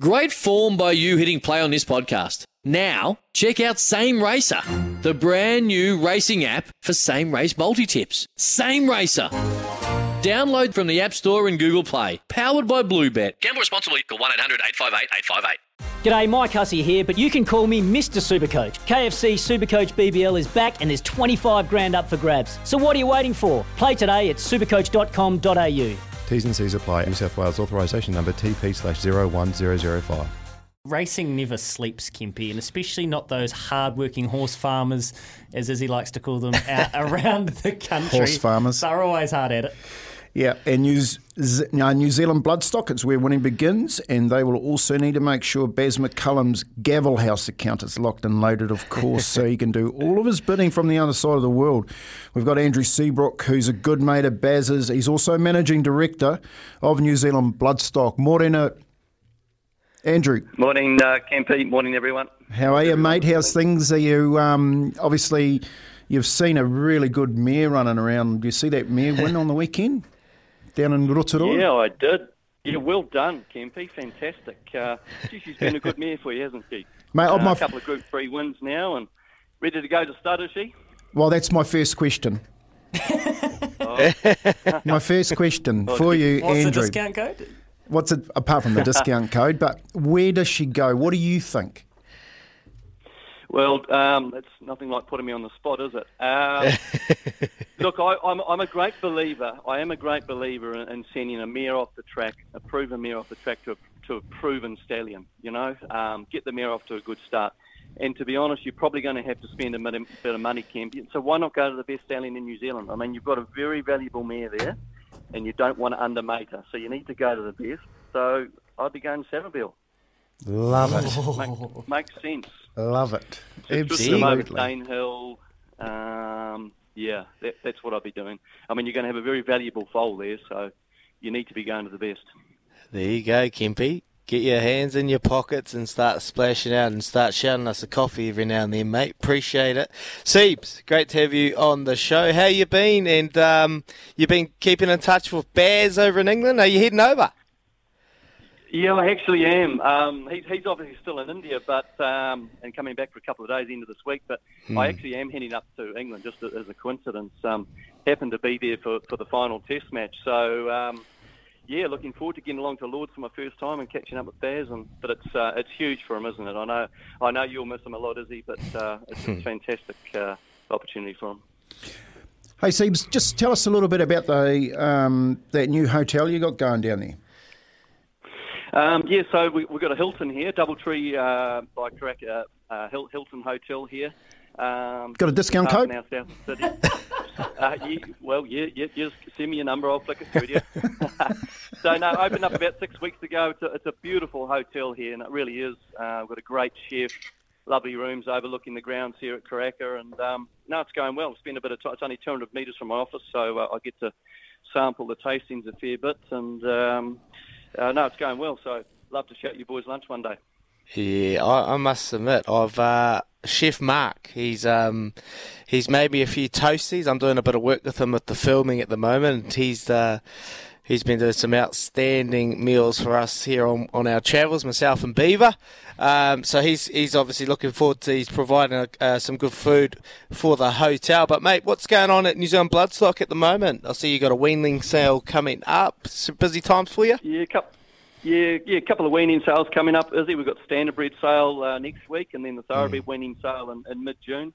Great form by you hitting play on this podcast. Now, check out Same Racer, the brand new racing app for same race multi tips. Same Racer. Download from the App Store and Google Play. Powered by Bluebet. Gamble responsibly. Call 1 800 858 858. G'day, Mike Hussey here, but you can call me Mr. Supercoach. KFC Supercoach BBL is back and there's 25 grand up for grabs. So what are you waiting for? Play today at supercoach.com.au. T's and C's apply. New South Wales authorisation number TP slash 01005. Racing never sleeps, Kempy, and especially not those hard-working horse farmers, as Izzy likes to call them, out around the country. Horse farmers. They're always hard at it. Yeah, and New, Z- uh, New Zealand Bloodstock, it's where winning begins, and they will also need to make sure Baz McCullum's Gavelhouse account is locked and loaded, of course, so he can do all of his bidding from the other side of the world. We've got Andrew Seabrook, who's a good mate of Baz's. He's also managing director of New Zealand Bloodstock. Morena, Andrew, Morning, uh, Kempy. Morning, everyone. how are you, mate? How's things? Are you um, obviously you've seen a really good mare running around? Do you see that mare win on the weekend down in Rotorua? Yeah, I did. Yeah, well done, Kempy. Fantastic. Uh, gee, she's been a good mare for you, hasn't she? Mate, Uh, of my a couple of Group 3 wins now and ready to go to stud, is she? Well, that's my first question. Oh. My first question for you, What's Andrew. the discount code? What's it apart from the discount code? But where does she go? What do you think? Well, um, it's nothing like putting me on the spot, is it? Um, look, I, I'm, I'm a great believer. I am a great believer in, in sending a mare off the track, a proven mare off the track to a, to a proven stallion. You know, um, get the mare off to a good start. And to be honest, you're probably going to have to spend a bit, bit of money, Campion. So why not go to the best stallion in New Zealand? I mean, you've got a very valuable mare there, and you don't want to undermate her. So you need to go to the best. So I'd be going Savabeel. Love it. Make, makes sense. Love it. Just switch them over to Absolutely. Danehill. Um, yeah, that, that's what I'll be doing. I mean, you're going to have a very valuable foal there, so you need to be going to the best. There you go, Kempy. Get your hands in your pockets and start splashing out and start shouting us a coffee every now and then, mate. Appreciate it. Siebes, great to have you on the show. How you been? And um, you've been keeping in touch with Baz over in England. Are you heading over? Yeah, I actually am. Um, he's, he's obviously still in India, but um, and coming back for a couple of days into this week. But I actually am heading up to England just as a coincidence. Um, happened to be there for, for the final Test match, so um, yeah, looking forward to getting along to Lords for my first time and catching up with Baz. And but it's uh, it's huge for him, isn't it? I know I know you'll miss him a lot, Izzy, but uh, it's a fantastic uh, opportunity for him. Hey, Siebes, just tell us a little bit about the um, that new hotel you got going down there. Um, yeah, so we, we've got a Hilton here, Doubletree uh, by Crack, uh, uh, Hilton Hotel here. Um, Got a discount code? hour south city. uh, yeah, well, yeah, yeah, just send me your number, I'll flick it through to you. so, no, opened up about six weeks ago. It's a, it's a beautiful hotel here, and it really is. Uh, we've got a great chef, lovely rooms overlooking the grounds here at Karaka, and um, no, it's going well. Spent a bit of time. It's only 200 metres from my office, so uh, I get to sample the tastings a fair bit, and um, uh, no, it's going well. So, love to shout you boys lunch one day. Yeah, I, I must admit, I've uh, Chef Mark. He's um, he's made me a few toasties. I'm doing a bit of work with him with the filming at the moment. He's uh, he's been doing some outstanding meals for us here on, on our travels, myself and Beaver. Um, so he's he's obviously looking forward to he's providing uh, some good food for the hotel. But mate, what's going on at New Zealand Bloodstock at the moment? I see you got a weanling sale coming up. Some busy times for you. Yeah, couple, yeah, yeah, a couple of weaning sales coming up. Izzy, we've got standard breed sale uh, next week, and then the thoroughbred weaning sale in, in mid June.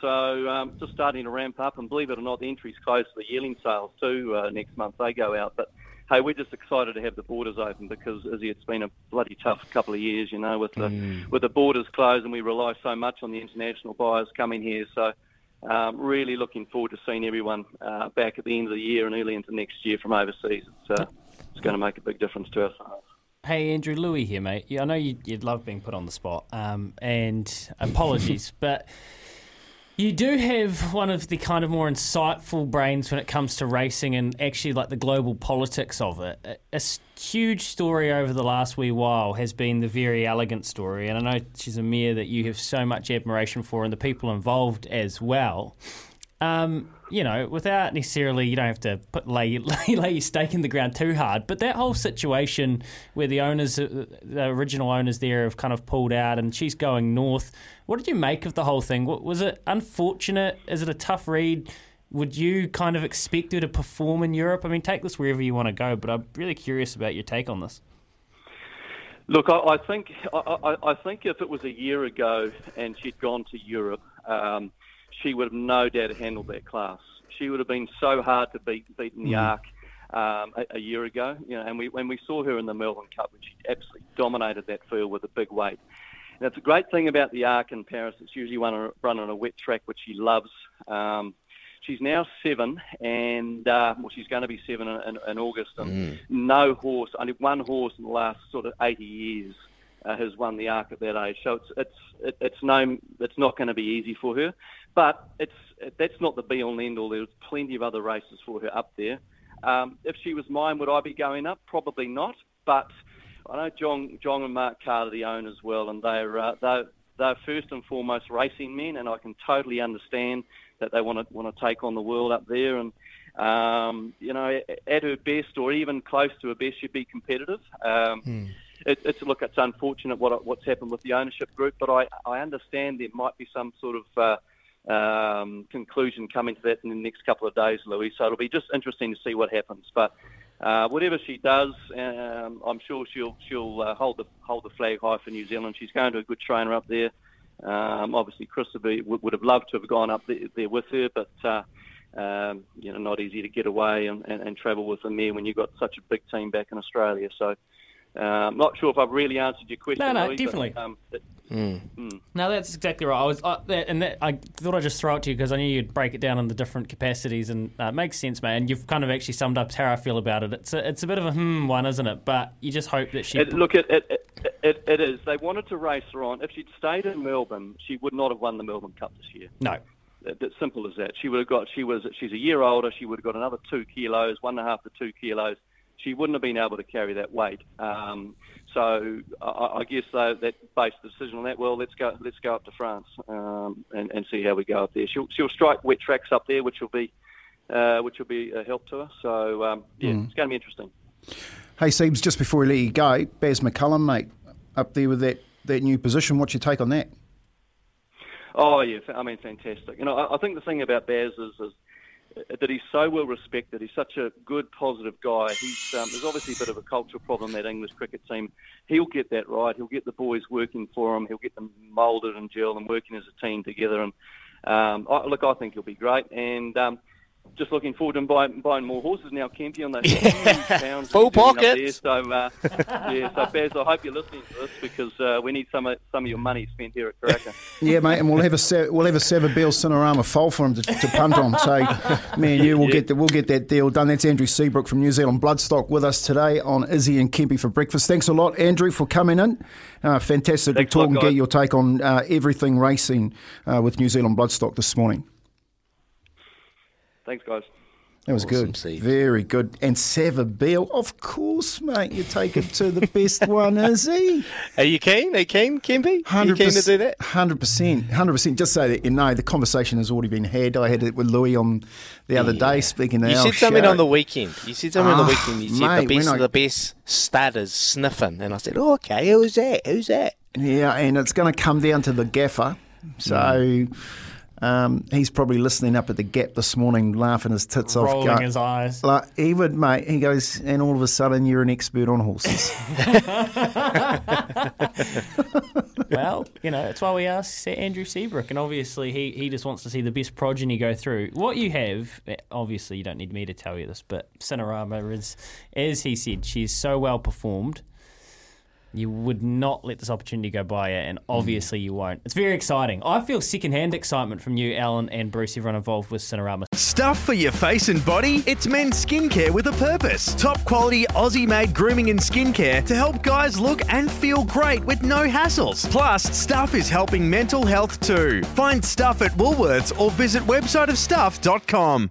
So um, just starting to ramp up, and believe it or not, the entry's close for the yearling sales too. Uh, next month they go out, but hey, we're just excited to have the borders open because Izzy, it's been a bloody tough couple of years, you know, with the with the borders closed, and we rely so much on the international buyers coming here. So. Um, really looking forward to seeing everyone uh, back at the end of the year and early into next year from overseas. It's, uh, it's going to make a big difference to us. Hey, Andrew Louis here, mate. Yeah, I know you, would love being put on the spot, um, and apologies, but you do have one of the kind of more insightful brains when it comes to racing and actually like the global politics of it. A, huge story over the last wee while has been the Verry Elleegant story, and I know she's a mare that you have so much admiration for, and the people involved as well. Um, you know, without necessarily, you don't have to put lay, lay lay your stake in the ground too hard. But that whole situation where the owners, uh, the original owners there, have kind of pulled out, and she's going north. What did you make of the whole thing? Was it unfortunate? Is it a tough read? Would you kind of expect her to perform in Europe? I mean, take this wherever you want to go, but I'm really curious about your take on this. Look, I, I think I, I, I think if it was a year ago and she'd gone to Europe. Um, she would have no doubt handled that class. She would have been so hard to beat, beat in the mm. arc um, a, a, year ago. You know, and we, when we saw her in the Melbourne Cup, when she absolutely dominated that field with a big weight. And it's a great thing about the arc in Paris. It's usually run on a wet track, which she loves. Um, she's now seven, and uh, well, she's going to be seven in, in, in August. And mm. no horse, only one horse in the last sort of 80 years uh, has won the arc at that age. So it's it's it, it's no it's not going to be easy for her. But it's that's not the be all and end all. There's plenty of other races for her up there. Um, if she was mine, would I be going up? Probably not. But I know John, John and Mark Carter, the owners, well, and they're uh, they're they're first and foremost racing men, and I can totally understand that they want to want to take on the world up there, and um, you know, at her best or even close to her best, she'd be competitive. Um, hmm. it, it's look, it's unfortunate what what's happened with the ownership group, but I I understand there might be some sort of uh, um, conclusion coming to that in the next couple of days, Louis. So it'll be just interesting to see what happens. But uh, whatever she does, um, I'm sure she'll she'll uh, hold the hold the flag high for New Zealand. She's going to a good trainer up there. Um, obviously, Chris would, would, have loved to have gone up there, there with her, but uh, um, you know, not easy to get away and, and, and travel with them there when you've got such a big team back in Australia. So. Uh, I'm not sure if I've really answered your question. No, no, Louis, definitely. But, um, Mm. Mm. No, that's exactly right. I was, uh, and that, I thought I'd just throw it to you because I knew you'd break it down in the different capacities, and uh, it makes sense, man. And you've kind of actually summed up how I feel about it. It's a, it's a bit of a hmm one, isn't it? But you just hope that she. It, look, it, it, it, it is. They wanted to race her on. If she'd stayed in Melbourne, she would not have won the Melbourne Cup this year. No. It's simple as that. She would have got. She was. She's a year older. She would have got another two kilos, one and a half to two kilos. She wouldn't have been able to carry that weight. Um, so I, I guess uh, that based the decision on that. Well, let's go. Let's go up to France um, and, and see how we go up there. She'll, she'll strike wet tracks up there, which will be uh, which will be a help to her. So um, yeah, mm. it's going to be interesting. Hey, Seems, just before we let you go, Baz McCullum, mate, up there with that, that new position. What's your take on that? Oh yeah, I mean fantastic. You know, I, I think the thing about Baz is, is that he's so well respected. He's such a good, positive guy. He's um, there's obviously a bit of a cultural problem that English cricket team. He'll get that right. He'll get the boys working for him. He'll get them moulded and gel and working as a team together. And um, I, look, I think he'll be great. And um, just looking forward to buying, buying more horses now, Kempy, on those yeah. full pockets. So, uh, yeah, so Baz, I hope you're listening to this because uh, we need some of some of your money spent here at Karaka. yeah, mate, and we'll have a we'll have a Savabeel Cinerama foal for him to, to punt on. So, me and you will yeah. get the, we'll get that deal done. That's Andrew Seabrook from New Zealand Bloodstock with us today on Izzy and Kempy for breakfast. Thanks a lot, Andrew, for coming in. Uh, fantastic Thanks to talk and get your take on uh, everything racing uh, with New Zealand Bloodstock this morning. Thanks, guys. That was awesome good. Seed. Very good. And Savabeel, of course, mate. You take it to the best one, is he? Are you keen? Are you keen, Kempy? Are you keen to do that? 100%. 100%. Just so that you know, the conversation has already been had. I had it with Louis on the other yeah. day, speaking of You said something show. on the weekend. You said something on the ah, weekend. You said mate, the best I... of the best starters sniffing. And I said, oh, okay, who's that? Who's that? Yeah, and it's going to come down to the gaffer. So... Mm Um, he's probably listening up at the gap this morning, laughing his tits off. Rolling his eyes. Like he would, mate. He goes, and all of a sudden you're an expert on horses. well, you know, that's why we asked Andrew Seabrook, and obviously he, he just wants to see the best progeny go through. What you have, eh, obviously, you don't need me to tell you this, but Cinerama is, as he said, she's so well performed. You would not let this opportunity go by and obviously you won't. It's very exciting. I feel secondhand excitement from you, Alan, and Bruce, everyone involved with Cinerama. Stuff for your face and body? It's men's skincare with a purpose. Top quality Aussie made grooming and skincare to help guys look and feel great with no hassles. Plus, Stuff is helping mental health too. Find Stuff at Woolworths or visit websiteofstuff.com.